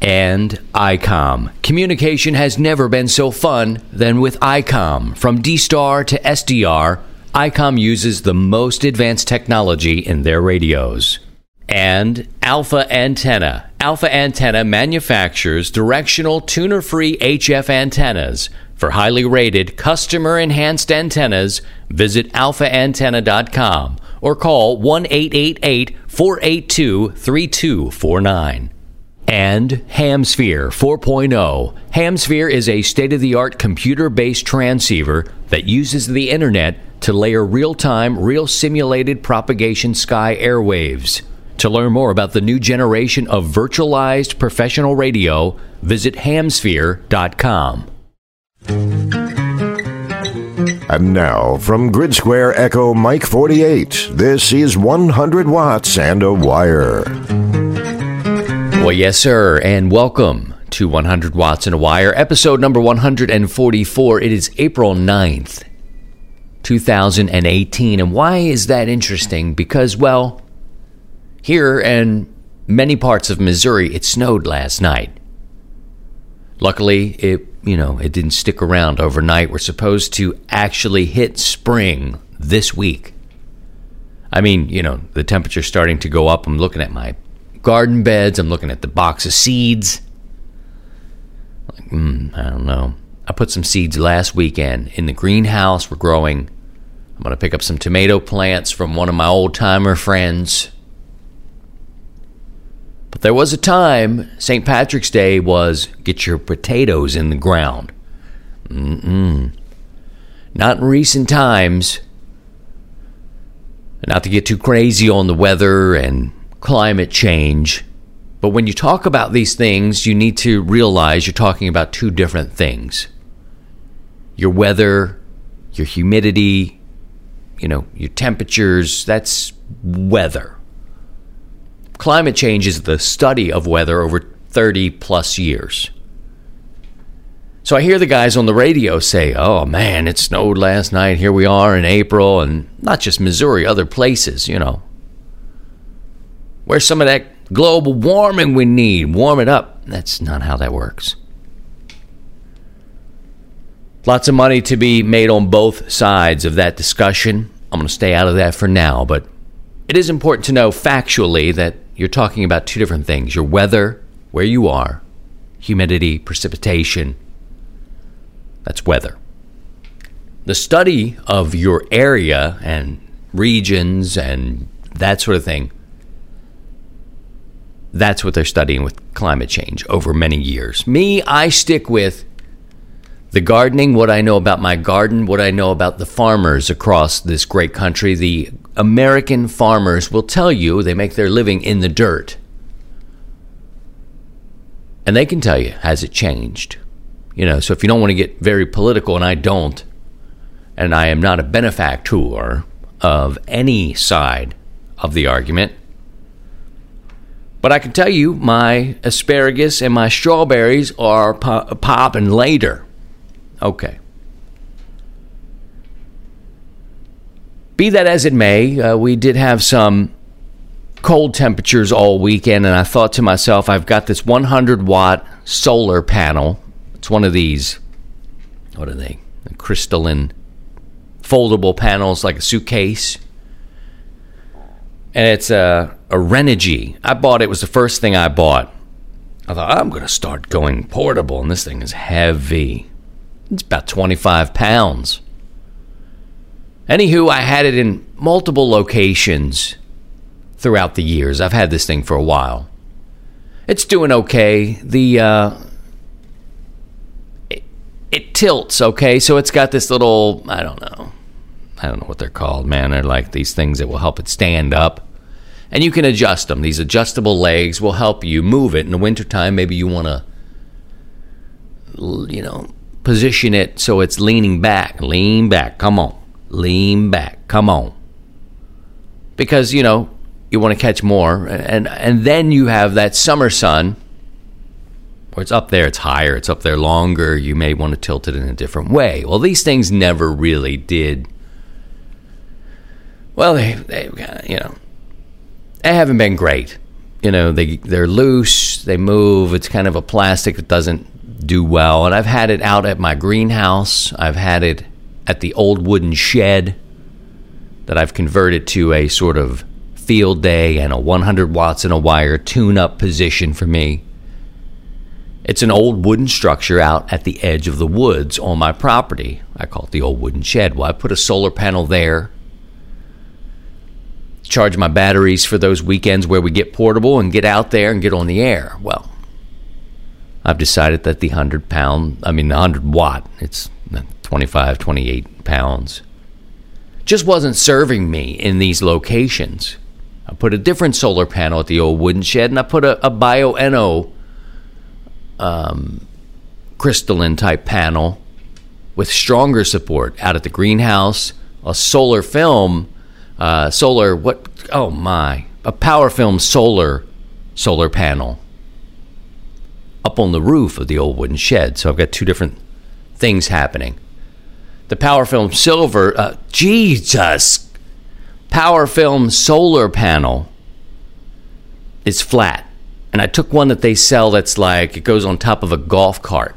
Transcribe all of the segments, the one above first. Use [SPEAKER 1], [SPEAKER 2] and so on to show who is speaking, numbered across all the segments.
[SPEAKER 1] and ICOM. Communication has never been so fun than with ICOM. From D Star to SDR, ICOM uses the most advanced technology in their radios. And Alpha Antenna. Alpha Antenna manufactures directional tuner free HF antennas. For highly rated, customer enhanced antennas, visit alphaantenna.com or call 1 888 482 3249 and Hamsphere 4.0. Hamsphere is a state of the art computer based transceiver that uses the internet to layer real time, real simulated propagation sky airwaves. To learn more about the new generation of virtualized professional radio, visit hamsphere.com.
[SPEAKER 2] And now, from Grid Square Echo Mike 48, this is 100 Watts and a Wire.
[SPEAKER 1] Well, yes, sir, and welcome to 100 Watts and a Wire, episode number 144. It is April 9th, 2018. And why is that interesting? Because, well, here in many parts of Missouri, it snowed last night. Luckily, it, you know, it didn't stick around overnight. We're supposed to actually hit spring this week. I mean, you know, the temperature's starting to go up. I'm looking at my garden beds. I'm looking at the box of seeds. Like, mm, I don't know. I put some seeds last weekend in the greenhouse. We're growing. I'm going to pick up some tomato plants from one of my old timer friends. But there was a time, St. Patrick's Day was get your potatoes in the ground. Mm-mm. Not in recent times. Not to get too crazy on the weather and climate change. But when you talk about these things, you need to realize you're talking about two different things your weather, your humidity, you know, your temperatures, that's weather. Climate change is the study of weather over 30 plus years. So I hear the guys on the radio say, oh man, it snowed last night. Here we are in April, and not just Missouri, other places, you know. Where's some of that global warming we need? Warm it up. That's not how that works. Lots of money to be made on both sides of that discussion. I'm going to stay out of that for now, but it is important to know factually that you're talking about two different things your weather, where you are, humidity, precipitation. That's weather. The study of your area and regions and that sort of thing that's what they're studying with climate change over many years. Me, I stick with the gardening, what I know about my garden, what I know about the farmers across this great country. The American farmers will tell you they make their living in the dirt. And they can tell you, has it changed? You know, so if you don't want to get very political, and I don't, and I am not a benefactor of any side of the argument, but I can tell you, my asparagus and my strawberries are pop- popping later. Okay. Be that as it may, uh, we did have some cold temperatures all weekend, and I thought to myself, I've got this 100 watt solar panel. It's one of these, what are they? Crystalline foldable panels like a suitcase and it's a, a Renogy. I bought it, was the first thing I bought. I thought, I'm going to start going portable, and this thing is heavy. It's about 25 pounds. Anywho, I had it in multiple locations throughout the years. I've had this thing for a while. It's doing okay. The uh, it, it tilts, okay? So it's got this little, I don't know. I don't know what they're called, man. They're like these things that will help it stand up And you can adjust them. These adjustable legs will help you move it. In the wintertime, maybe you want to, you know, position it so it's leaning back. Lean back. Come on. Lean back. Come on. Because, you know, you want to catch more. And, and then you have that summer sun where it's up there, it's higher, it's up there longer. You may want to tilt it in a different way. Well, these things never really did. Well, they, they you know, they haven't been great. You know, they they're loose, they move. It's kind of a plastic that doesn't do well. And I've had it out at my greenhouse. I've had it at the old wooden shed that I've converted to a sort of field day and a 100 watts in a wire tune up position for me. It's an old wooden structure out at the edge of the woods on my property. I call it the old wooden shed. Well, I put a solar panel there charge my batteries for those weekends where we get portable and get out there and get on the air. Well, I've decided that the 100 pound, I mean, the 100 watt, it's 25, 28 pounds, just wasn't serving me in these locations. I put a different solar panel at the old wooden shed and I put a, a Bioenno um, crystalline type panel with stronger support out at the greenhouse, a solar film uh, solar what oh my a power film solar solar panel up on the roof of the old wooden shed. So i've got two different things happening. The power film silver uh, jesus power film solar panel is flat. And i took one that they sell that's like it goes on top of a golf cart.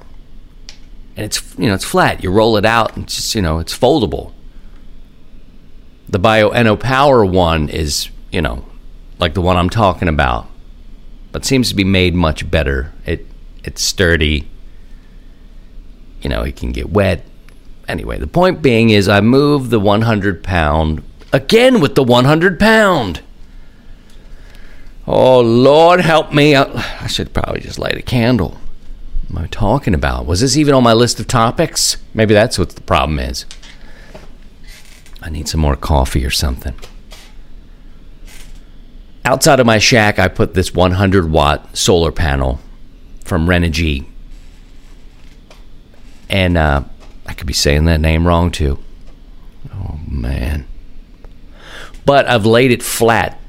[SPEAKER 1] And it's you know it's flat. You roll it out and it's just you know it's foldable the Bioenno Power one is, you know, like the one I'm talking about, but seems to be made much better. It it's sturdy. You know, it can get wet. Anyway, the point being is I moved the 100 pound again with the 100 pound. Oh Lord, help me! I should probably just light a candle. What am I talking about? Was this even on my list of topics? Maybe that's what the problem is. I need some more coffee or something. Outside of my shack, I put this 100 watt solar panel from Renogy. And uh, I could be saying that name wrong too. Oh, man. But I've laid it flat.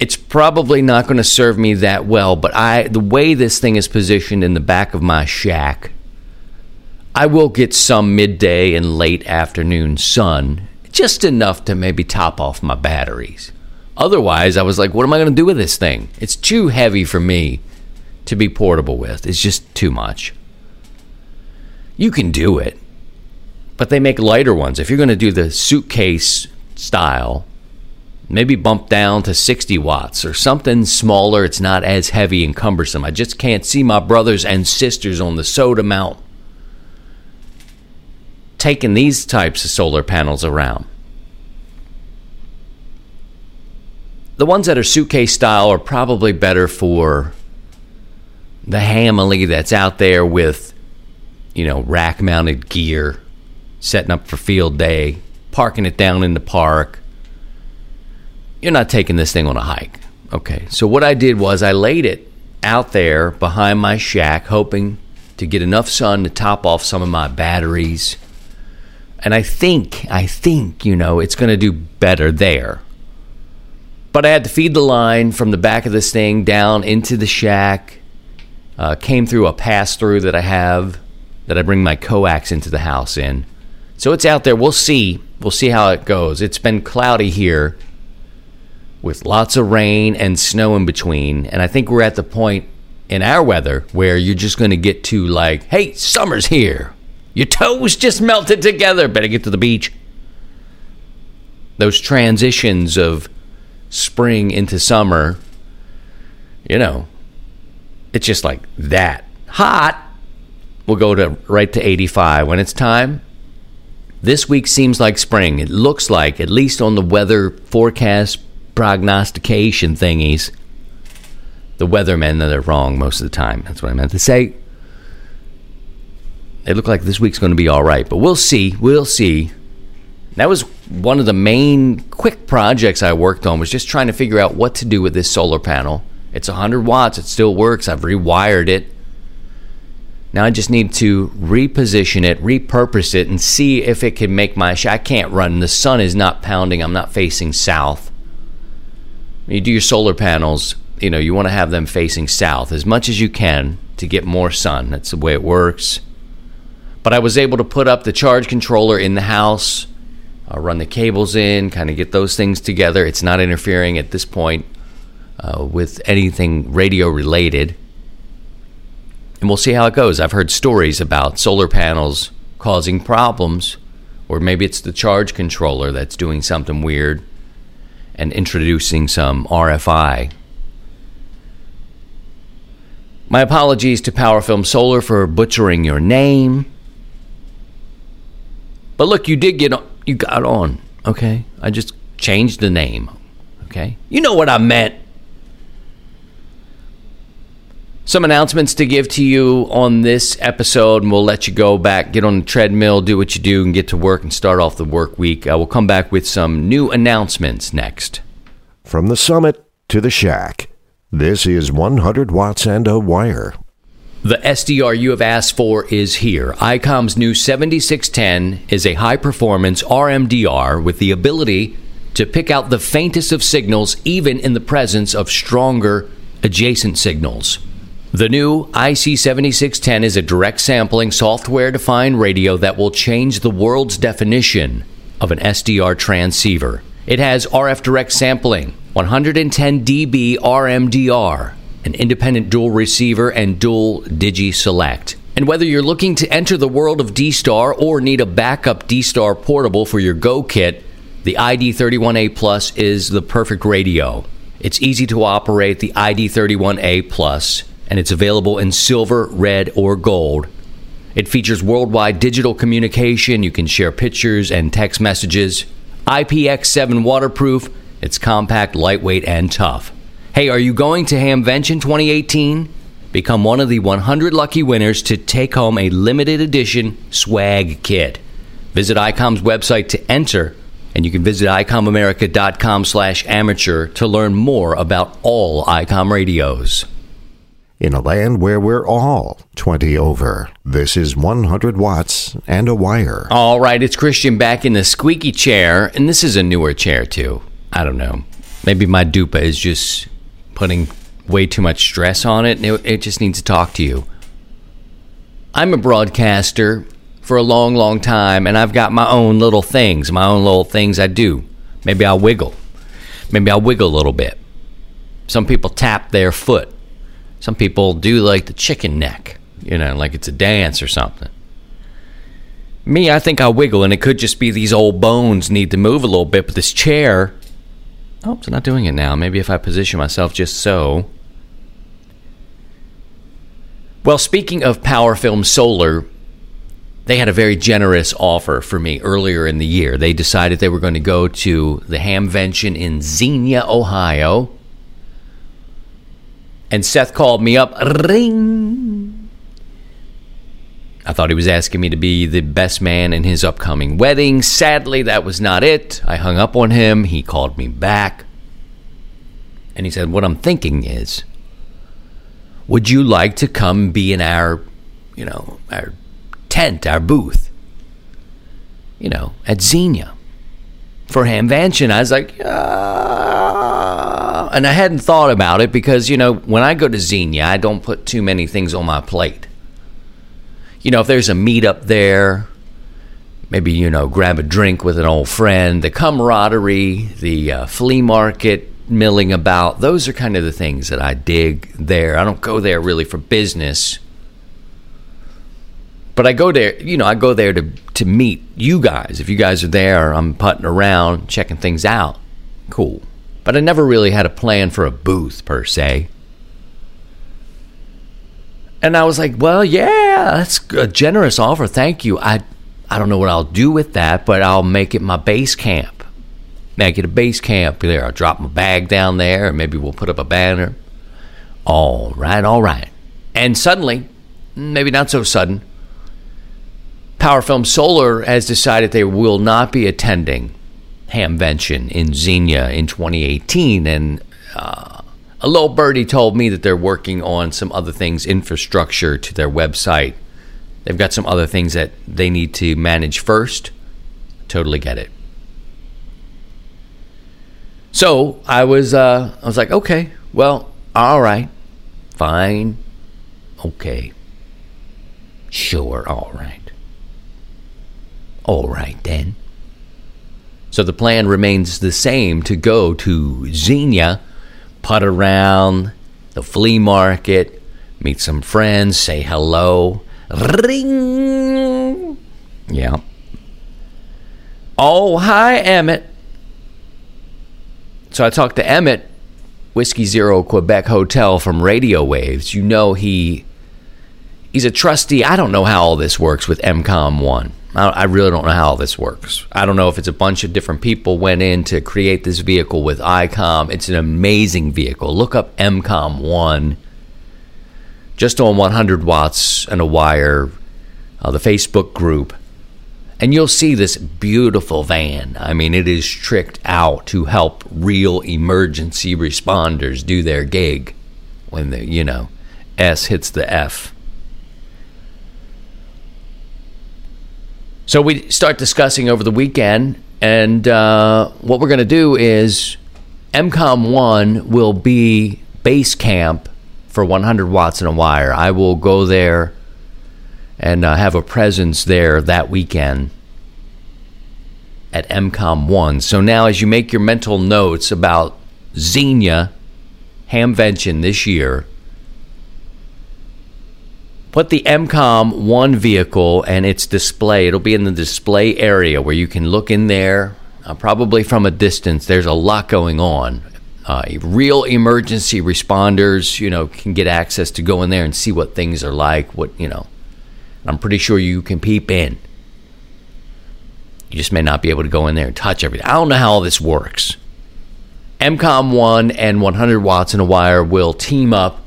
[SPEAKER 1] It's probably not going to serve me that well, but I the way this thing is positioned in the back of my shack I will get some midday and late afternoon sun, just enough to maybe top off my batteries. Otherwise, I was like, what am I going to do with this thing? It's too heavy for me to be portable with. It's just too much. You can do it, but they make lighter ones. If you're going to do the suitcase style, maybe bump down to 60 watts or something smaller. It's not as heavy and cumbersome. I just can't see my brothers and sisters on the SOTA Mount taking these types of solar panels around. The ones that are suitcase style are probably better for the Hamley that's out there with, you know, rack mounted gear, setting up for field day, parking it down in the park. You're not taking this thing on a hike. Okay, so what I did was I laid it out there behind my shack, hoping to get enough sun to top off some of my batteries and I think, I think, you know, it's going to do better there. But I had to feed the line from the back of this thing down into the shack. Uh, came through a pass through that I have that I bring my coax into the house in. So it's out there. We'll see. We'll see how it goes. It's been cloudy here with lots of rain and snow in between. And I think we're at the point in our weather where you're just going to get to like, hey, summer's here. Your toes just melted together. Better get to the beach. Those transitions of spring into summer, you know, it's just like that. Hot. We'll go to right to 85 when it's time. This week seems like spring. It looks like, at least on the weather forecast prognostication thingies. The weathermen that are wrong most of the time. That's what I meant to say. It looked like this week's going to be all right, but we'll see. We'll see. That was one of the main quick projects I worked on was just trying to figure out what to do with this solar panel. It's 100 watts, it still works. I've rewired it. Now I just need to reposition it, repurpose it, and see if it can make my. Sh- I can't run. The sun is not pounding. I'm not facing south. You do your solar panels, you know you want to have them facing south as much as you can to get more sun. That's the way it works. But I was able to put up the charge controller in the house, uh, run the cables in, kind of get those things together. It's not interfering at this point uh, with anything radio related and we'll see how it goes. I've heard stories about solar panels causing problems, or maybe it's the charge controller that's doing something weird and introducing some RFI. My apologies to PowerFilm Solar for butchering your name. But look, you did get on, you got on, okay? I just changed the name, okay? You know what I meant. some announcements to give to you on this episode, and we'll let you go back, get on the treadmill, do what you do, and get to work and start off the work week. Uh, we'll come back with some new announcements next.
[SPEAKER 2] From the summit to the shack, this is 100 watts and a wire.
[SPEAKER 1] The SDR you have asked for is here. ICOM's new 7610 is a high performance RMDR with the ability to pick out the faintest of signals, even in the presence of stronger adjacent signals. The new IC7610 is a direct sampling software defined radio that will change the world's definition of an SDR transceiver. It has RF direct sampling, 110 dB RMDR, an independent dual receiver, and dual Digi Select. And whether you're looking to enter the world of D Star or need a backup D Star portable for your Go kit, the ID31A Plus is the perfect radio. It's easy to operate the ID31A Plus and it's available in silver, red, or gold. It features worldwide digital communication. You can share pictures and text messages. IPX7 waterproof. It's compact, lightweight, and tough. Hey, are you going to Hamvention 2018? Become one of the 100 lucky winners to take home a limited edition swag kit. Visit ICOM's website to enter, and you can visit icomamerica.com slash amateur to learn more about all ICOM radios
[SPEAKER 2] in a land where we're all 20 over. This is 100 watts and a wire.
[SPEAKER 1] All right, it's Christian back in the squeaky chair, and this is a newer chair too. I don't know. Maybe my dupa is just putting way too much stress on it, it, it just needs to talk to you. I'm a broadcaster for a long, long time, and I've got my own little things, my own little things I do. Maybe I'll wiggle. Maybe I'll wiggle a little bit. Some people tap their foot some people do like the chicken neck, you know, like it's a dance or something. Me, I think I wiggle, and it could just be these old bones need to move a little bit, but this chair. Oh, it's not doing it now. Maybe if I position myself just so. Well, speaking of PowerFilm Solar, they had a very generous offer for me earlier in the year. They decided they were going to go to the Hamvention in Xenia, Ohio, and Seth called me up. Ring. I thought he was asking me to be the best man in his upcoming wedding. Sadly, that was not it. I hung up on him. He called me back. And he said, What I'm thinking is, would you like to come be in our, you know, our tent, our booth, you know, at Xenia for Hamvention? I was like, uh, and I hadn't thought about it because, you know, when I go to Xenia, I don't put too many things on my plate. You know, if there's a meetup there, maybe, you know, grab a drink with an old friend, the camaraderie, the uh, flea market milling about, those are kind of the things that I dig there. I don't go there really for business. But I go there, you know, I go there to, to meet you guys. If you guys are there, I'm putting around, checking things out. Cool but I never really had a plan for a booth per se. And I was like, well, yeah, that's a generous offer. Thank you. I, I don't know what I'll do with that, but I'll make it my base camp. Make it a base camp there. I'll drop my bag down there, and maybe we'll put up a banner. All right, all right. And suddenly, maybe not so sudden, Power Film Solar has decided they will not be attending Hamvention in Xenia in 2018. And uh, a little birdie told me that they're working on some other things, infrastructure to their website. They've got some other things that they need to manage first. Totally get it. So I was, uh, I was like, okay, well, all right, fine, okay, sure, all right, all right then. So the plan remains the same to go to Xenia, putt around the flea market, meet some friends, say hello. Ring. Yeah. Oh, hi, Emmett. So I talked to Emmett, Whiskey Zero Quebec Hotel from Radio Waves. You know he he's a trustee. I don't know how all this works with MCOM I really don't know how all this works. I don't know if it's a bunch of different people went in to create this vehicle with ICOM. It's an amazing vehicle. Look up MCOM One. Just on 100 watts and a wire, uh, the Facebook group and you'll see this beautiful van. I mean, it is tricked out to help real emergency responders do their gig when the, you know, S hits the F. So we start discussing over the weekend, and uh, what we're going to do is MCOM 1 will be base camp for 100 watts and a wire. I will go there and uh, have a presence there that weekend at MCOM 1. So now, as you make your mental notes about Xenia Hamvention this year, put the MCOM 1 vehicle and its display. It'll be in the display area where you can look in there, uh, probably from a distance. There's a lot going on. Uh, real emergency responders, you know, can get access to go in there and see what things are like. What you know, I'm pretty sure you can peep in. You just may not be able to go in there and touch everything. I don't know how all this works. MCOM 1 and 100 watts in a wire will team up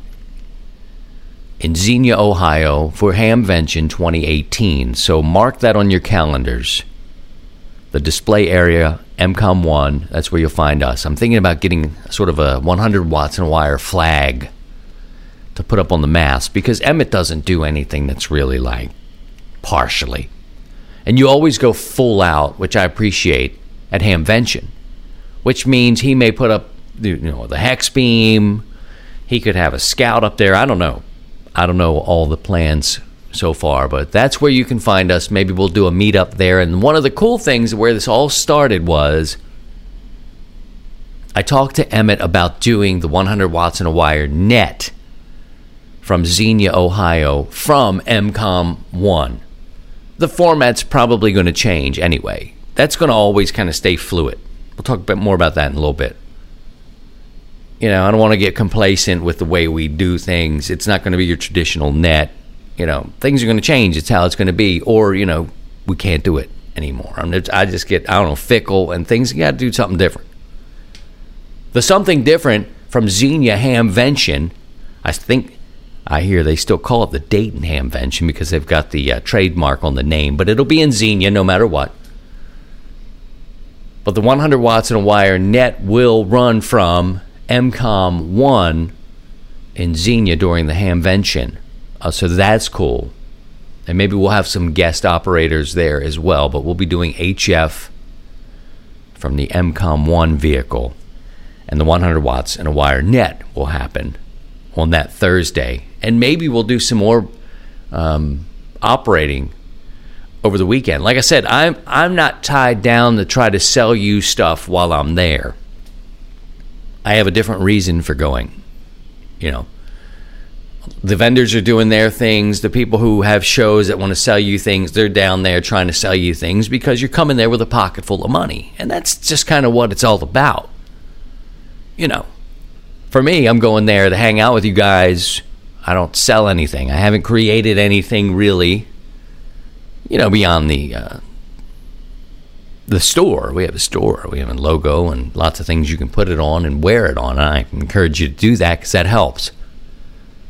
[SPEAKER 1] in Xenia, Ohio for Hamvention 2018. So mark that on your calendars. The display area, MCOM 1, that's where you'll find us. I'm thinking about getting sort of a 100 watts in a wire flag to put up on the mast because Emmett doesn't do anything that's really like partially and you always go full out, which I appreciate at Hamvention, which means he may put up you know the hex beam. He could have a scout up there. I don't know. I don't know all the plans so far, but that's where you can find us. Maybe we'll do a meetup there. And one of the cool things where this all started was I talked to Emmett about doing the 100 watts in a wire net from Xenia, Ohio, from MCOM 1 the format's probably going to change anyway. That's going to always kind of stay fluid. We'll talk a bit more about that in a little bit. You know, I don't want to get complacent with the way we do things. It's not going to be your traditional net. You know, things are going to change. It's how it's going to be. Or, you know, we can't do it anymore. I, mean, I just get, I don't know, fickle and things. Got to do something different. The something different from Xenia Hamvention, I think I hear they still call it the Dayton Hamvention because they've got the uh, trademark on the name, but it'll be in Xenia no matter what. But the 100 watts in a wire net will run from MCOM 1 in Xenia during the Hamvention. Uh, so that's cool. And maybe we'll have some guest operators there as well, but we'll be doing HF from the MCOM 1 vehicle. And the 100 watts in a wire net will happen on that Thursday and maybe we'll do some more um, operating over the weekend. Like I said, I'm I'm not tied down to try to sell you stuff while I'm there. I have a different reason for going. You know, the vendors are doing their things. The people who have shows that want to sell you things, they're down there trying to sell you things because you're coming there with a pocket full of money, and that's just kind of what it's all about. You know, for me, I'm going there to hang out with you guys I don't sell anything. I haven't created anything really, you know, beyond the uh, the store. We have a store. We have a logo and lots of things you can put it on and wear it on. And I encourage you to do that because that helps.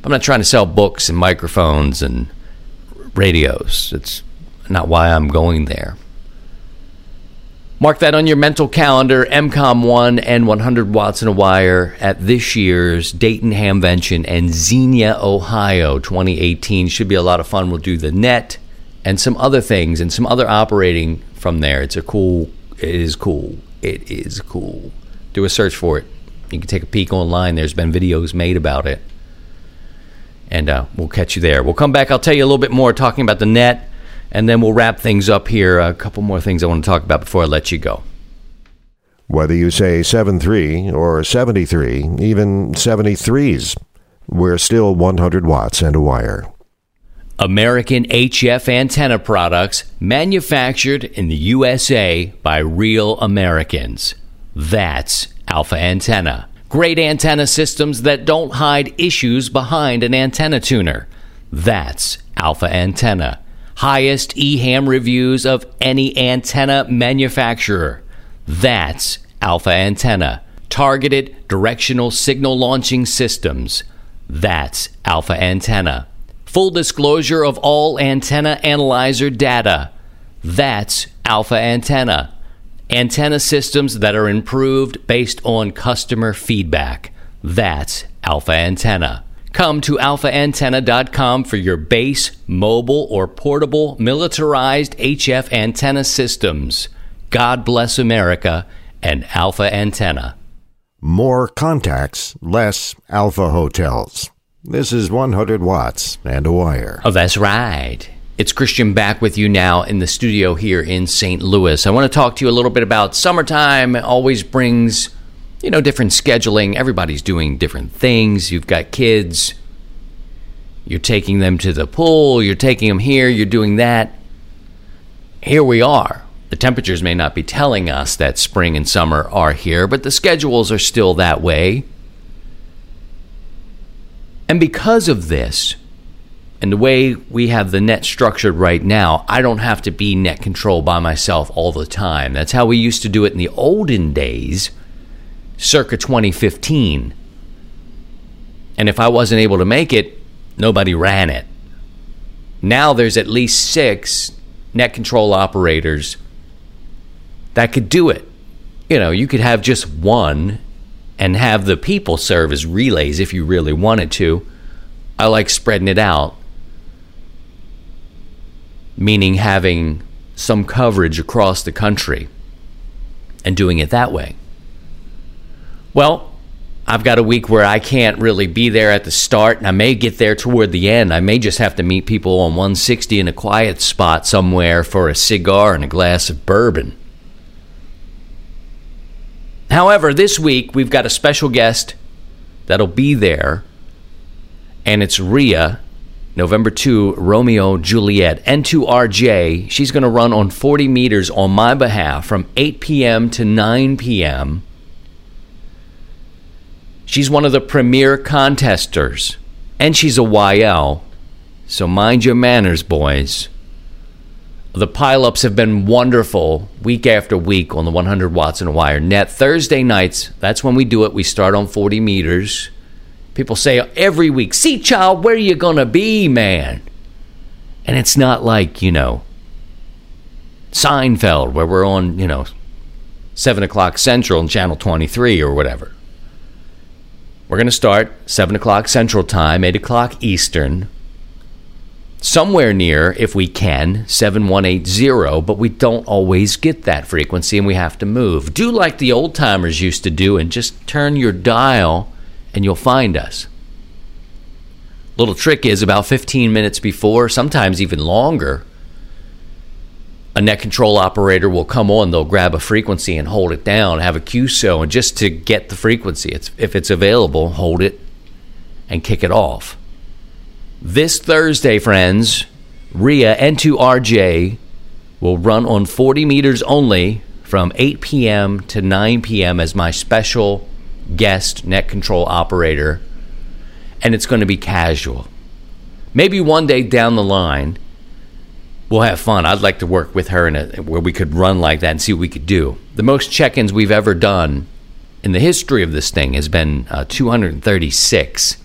[SPEAKER 1] I'm not trying to sell books and microphones and radios. It's not why I'm going there. Mark that on your mental calendar. MCOM 1 and 100 watts in a wire at this year's Dayton Hamvention and Xenia, Ohio 2018. Should be a lot of fun. We'll do the net and some other things and some other operating from there. It's a cool, it is cool. It is cool. Do a search for it. You can take a peek online. There's been videos made about it. And uh, we'll catch you there. We'll come back. I'll tell you a little bit more talking about the net and then we'll wrap things up here. A couple more things I want to talk about before I let you go.
[SPEAKER 2] Whether you say 73 or 73, even 73s, we're still 100 watts and a wire.
[SPEAKER 1] American HF antenna products manufactured in the USA by real Americans. That's Alpha Antenna. Great antenna systems that don't hide issues behind an antenna tuner. That's Alpha Antenna highest EHAM reviews of any antenna manufacturer. That's Alpha Antenna. Targeted directional signal launching systems. That's Alpha Antenna. Full disclosure of all antenna analyzer data. That's Alpha Antenna. Antenna systems that are improved based on customer feedback. That's Alpha Antenna. Come to alphaantenna.com for your base, mobile, or portable militarized HF antenna systems. God bless America and Alpha Antenna.
[SPEAKER 2] More contacts, less Alpha hotels. This is 100 watts and a wire.
[SPEAKER 1] Oh, that's right. It's Christian back with you now in the studio here in St. Louis. I want to talk to you a little bit about summertime. It always brings you know, different scheduling. Everybody's doing different things. You've got kids. You're taking them to the pool. You're taking them here. You're doing that. Here we are. The temperatures may not be telling us that spring and summer are here, but the schedules are still that way. And because of this, and the way we have the net structured right now, I don't have to be net control by myself all the time. That's how we used to do it in the olden days circa 2015. And if I wasn't able to make it, nobody ran it. Now there's at least six net control operators that could do it. You know, you could have just one and have the people serve as relays if you really wanted to. I like spreading it out, meaning having some coverage across the country and doing it that way. Well, I've got a week where I can't really be there at the start, and I may get there toward the end. I may just have to meet people on 160 in a quiet spot somewhere for a cigar and a glass of bourbon. However, this week we've got a special guest that'll be there, and it's Ria, November 2, Romeo Juliet, N2RJ. She's going to run on 40 meters on my behalf from 8 p.m. to 9 p.m She's one of the premier contesters, and she's a YL. So mind your manners, boys. The pileups have been wonderful week after week on the 100 watts in a wire net. Thursday nights, that's when we do it. We start on 40 meters. People say every week, see, child, where you going to be, man? And it's not like, you know, Seinfeld, where we're on, you know, 7 o'clock Central and Channel 23 or whatever. We're going to start 7 o'clock Central Time, 8 o'clock Eastern. Somewhere near, if we can, 7180, but we don't always get that frequency and we have to move. Do like the old timers used to do and just turn your dial and you'll find us. Little trick is about 15 minutes before, sometimes even longer, a net control operator will come on, they'll grab a frequency and hold it down, have a QSO, and just to get the frequency, it's, if it's available, hold it and kick it off. This Thursday, friends, RIA N2RJ will run on 40 meters only from 8 p.m. to 9 p.m. as my special guest net control operator, and it's going to be casual. Maybe one day down the line, we'll have fun. I'd like to work with her in a, where we could run like that and see what we could do. The most check-ins we've ever done in the history of this thing has been uh, 236,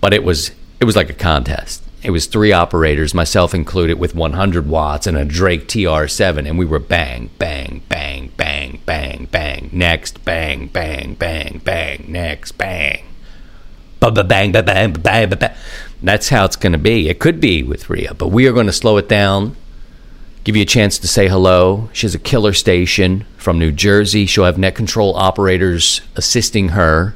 [SPEAKER 1] but it was it was like a contest. it was three operators, myself included, with 100 watts and a Drake TR7, and we were bang, bang, bang, bang, bang, bang, next, bang, bang, bang, bang, next, bang, bang, bang, bang, bang, bang, bang. That's how it's going to be. It could be with Ria, but we are going to slow it down. Give you a chance to say hello. She has a killer station from New Jersey. She'll have net control operators assisting her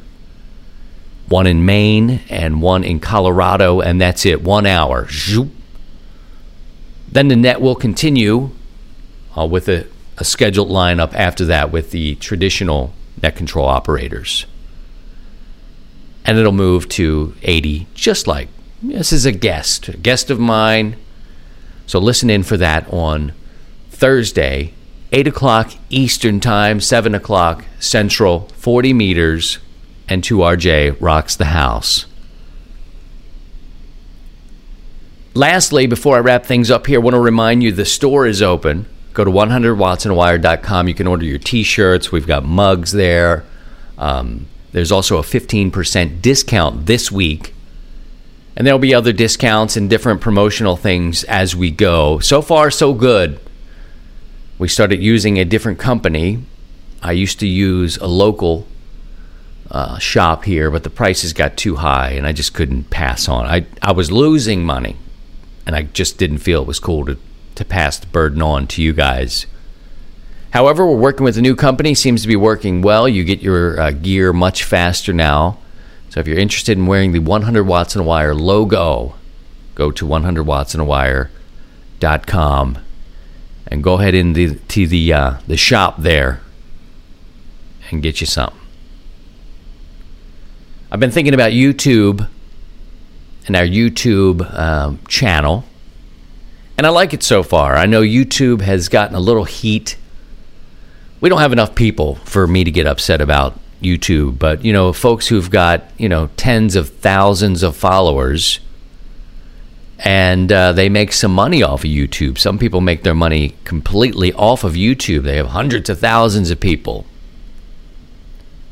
[SPEAKER 1] one in Maine and one in Colorado, and that's it. One hour. Then the net will continue uh, with a, a scheduled lineup after that with the traditional net control operators. And it'll move to 80, just like this is a guest, a guest of mine. So listen in for that on Thursday, 8 o'clock Eastern Time, 7 o'clock Central, 40 meters N2RJ rocks the house. Lastly, before I wrap things up here, I want to remind you the store is open. Go to 100wattsandawire.com. You can order your t shirts. We've got mugs there. Um, there's also a 15% discount this week. And there'll be other discounts and different promotional things as we go. So far, so good. We started using a different company. I used to use a local uh, shop here, but the prices got too high, and I just couldn't pass on. I I was losing money, and I just didn't feel it was cool to to pass the burden on to you guys. However, we're working with a new company. Seems to be working well. You get your uh, gear much faster now. So if you're interested in wearing the 100 watts and a wire logo, go to 100wattsandawire.com and go ahead into the, the, uh, the shop there and get you something. I've been thinking about YouTube and our YouTube um, channel, and I like it so far. I know YouTube has gotten a little heat. We don't have enough people for me to get upset about YouTube, but you know, folks who've got you know tens of thousands of followers, and uh, they make some money off of YouTube. Some people make their money completely off of YouTube. They have hundreds of thousands of people,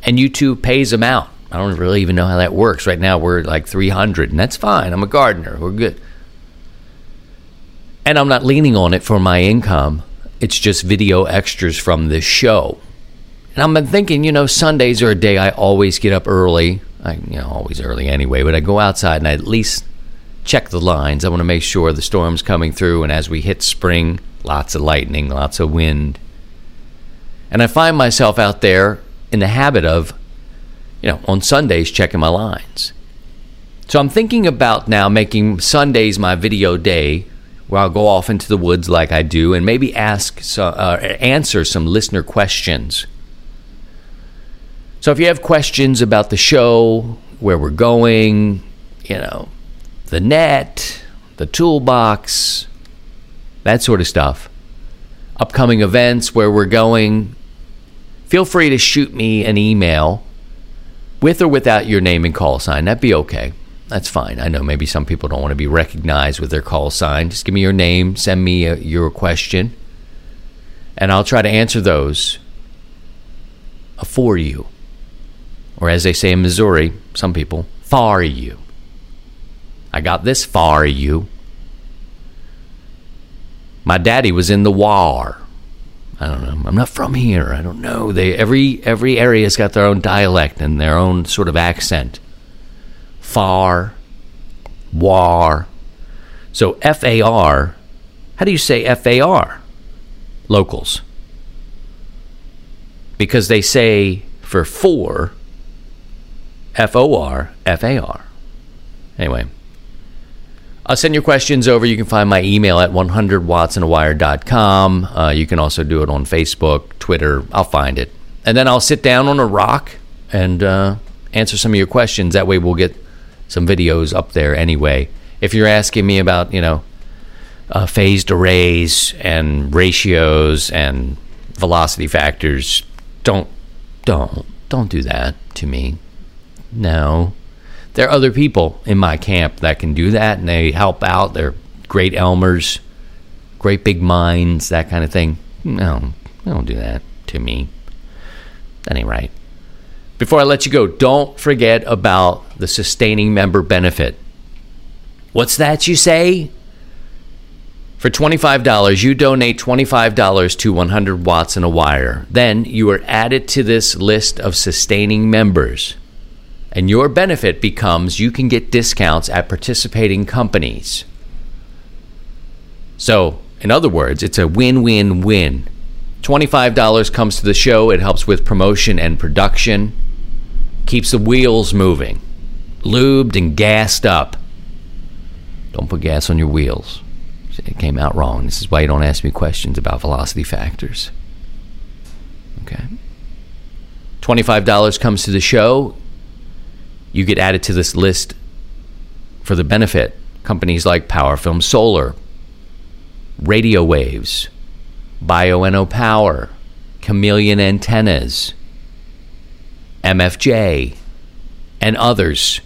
[SPEAKER 1] and YouTube pays them out. I don't really even know how that works. Right now, we're like 300, and that's fine. I'm a gardener. We're good. And I'm not leaning on it for my income. It's just video extras from this show. And I've been thinking, you know, Sundays are a day I always get up early. I, you know, always early anyway, but I go outside and I at least check the lines. I want to make sure the storm's coming through. And as we hit spring, lots of lightning, lots of wind. And I find myself out there in the habit of you know, on Sundays checking my lines. So I'm thinking about now making Sundays my video day where I'll go off into the woods like I do and maybe ask uh, answer some listener questions. So if you have questions about the show, where we're going, you know, the net, the toolbox, that sort of stuff, upcoming events, where we're going, feel free to shoot me an email with or without your name and call sign. That'd be okay. That's fine. I know maybe some people don't want to be recognized with their call sign. Just give me your name, send me a, uh, your question, and I'll try to answer those for you. Or as they say in Missouri, some people, far you. I got this far you. My daddy was in the war. I don't know. I'm not from here. I don't know. They every every area's got their own dialect and their own sort of accent. Far, war. So F A R. How do you say F A R? Locals. Because they say for four, F O R, F A R. Anyway, uh, send your questions over. You can find my email at 100wattsandawire.com. Uh, you can also do it on Facebook, Twitter. I'll find it. And then I'll sit down on a rock and uh, answer some of your questions. That way we'll get some videos up there anyway. If you're asking me about, you know, uh, phased arrays and ratios and velocity factors, don't, don't, don't do that to me. No, there are other people in my camp that can do that and they help out. They're great Elmers, great big minds, that kind of thing. No, don't do that to me. That ain't right. Before I let you go, don't forget about the sustaining member benefit. What's that you say? For $25, you donate $25 to 100 watts in a wire. Then you are added to this list of sustaining members. And your benefit becomes you can get discounts at participating companies. So, in other words, it's a win win win. $25 comes to the show, it helps with promotion and production, keeps the wheels moving, lubed and gassed up. Don't put gas on your wheels. It came out wrong. This is why you don't ask me questions about velocity factors. Okay. $25 comes to the show. You get added to this list for the benefit. Companies like PowerFilm Solar, Radio Waves, Bioenno Power, Chameleon Antennas, MFJ, and others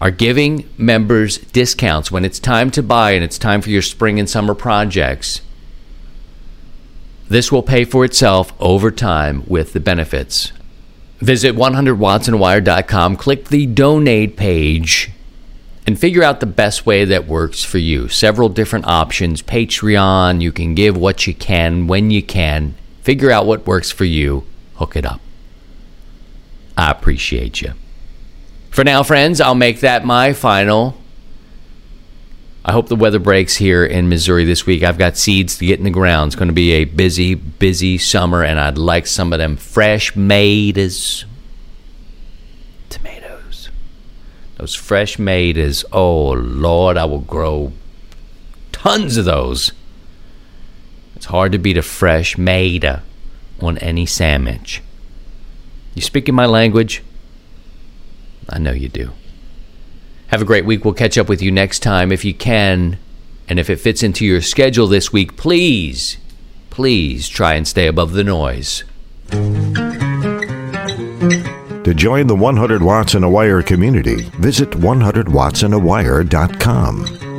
[SPEAKER 1] are giving members discounts when it's time to buy and it's time for your spring and summer projects. This will pay for itself over time with the benefits. Visit 100wattsandwire.com, click the donate page, and figure out the best way that works for you. Several different options Patreon, you can give what you can when you can. Figure out what works for you, hook it up. I appreciate you. For now, friends, I'll make that my final. I hope the weather breaks here in Missouri this week. I've got seeds to get in the ground. It's going to be a busy, busy summer, and I'd like some of them fresh made as tomatoes. Those fresh made as, oh Lord, I will grow tons of those. It's hard to beat a fresh made on any sandwich. You speaking my language? I know you do. Have a great week. We'll catch up with you next time if you can. And if it fits into your schedule this week, please, please try and stay above the noise.
[SPEAKER 2] To join the 100 Watts and a Wire community, visit 100wattsandawire.com.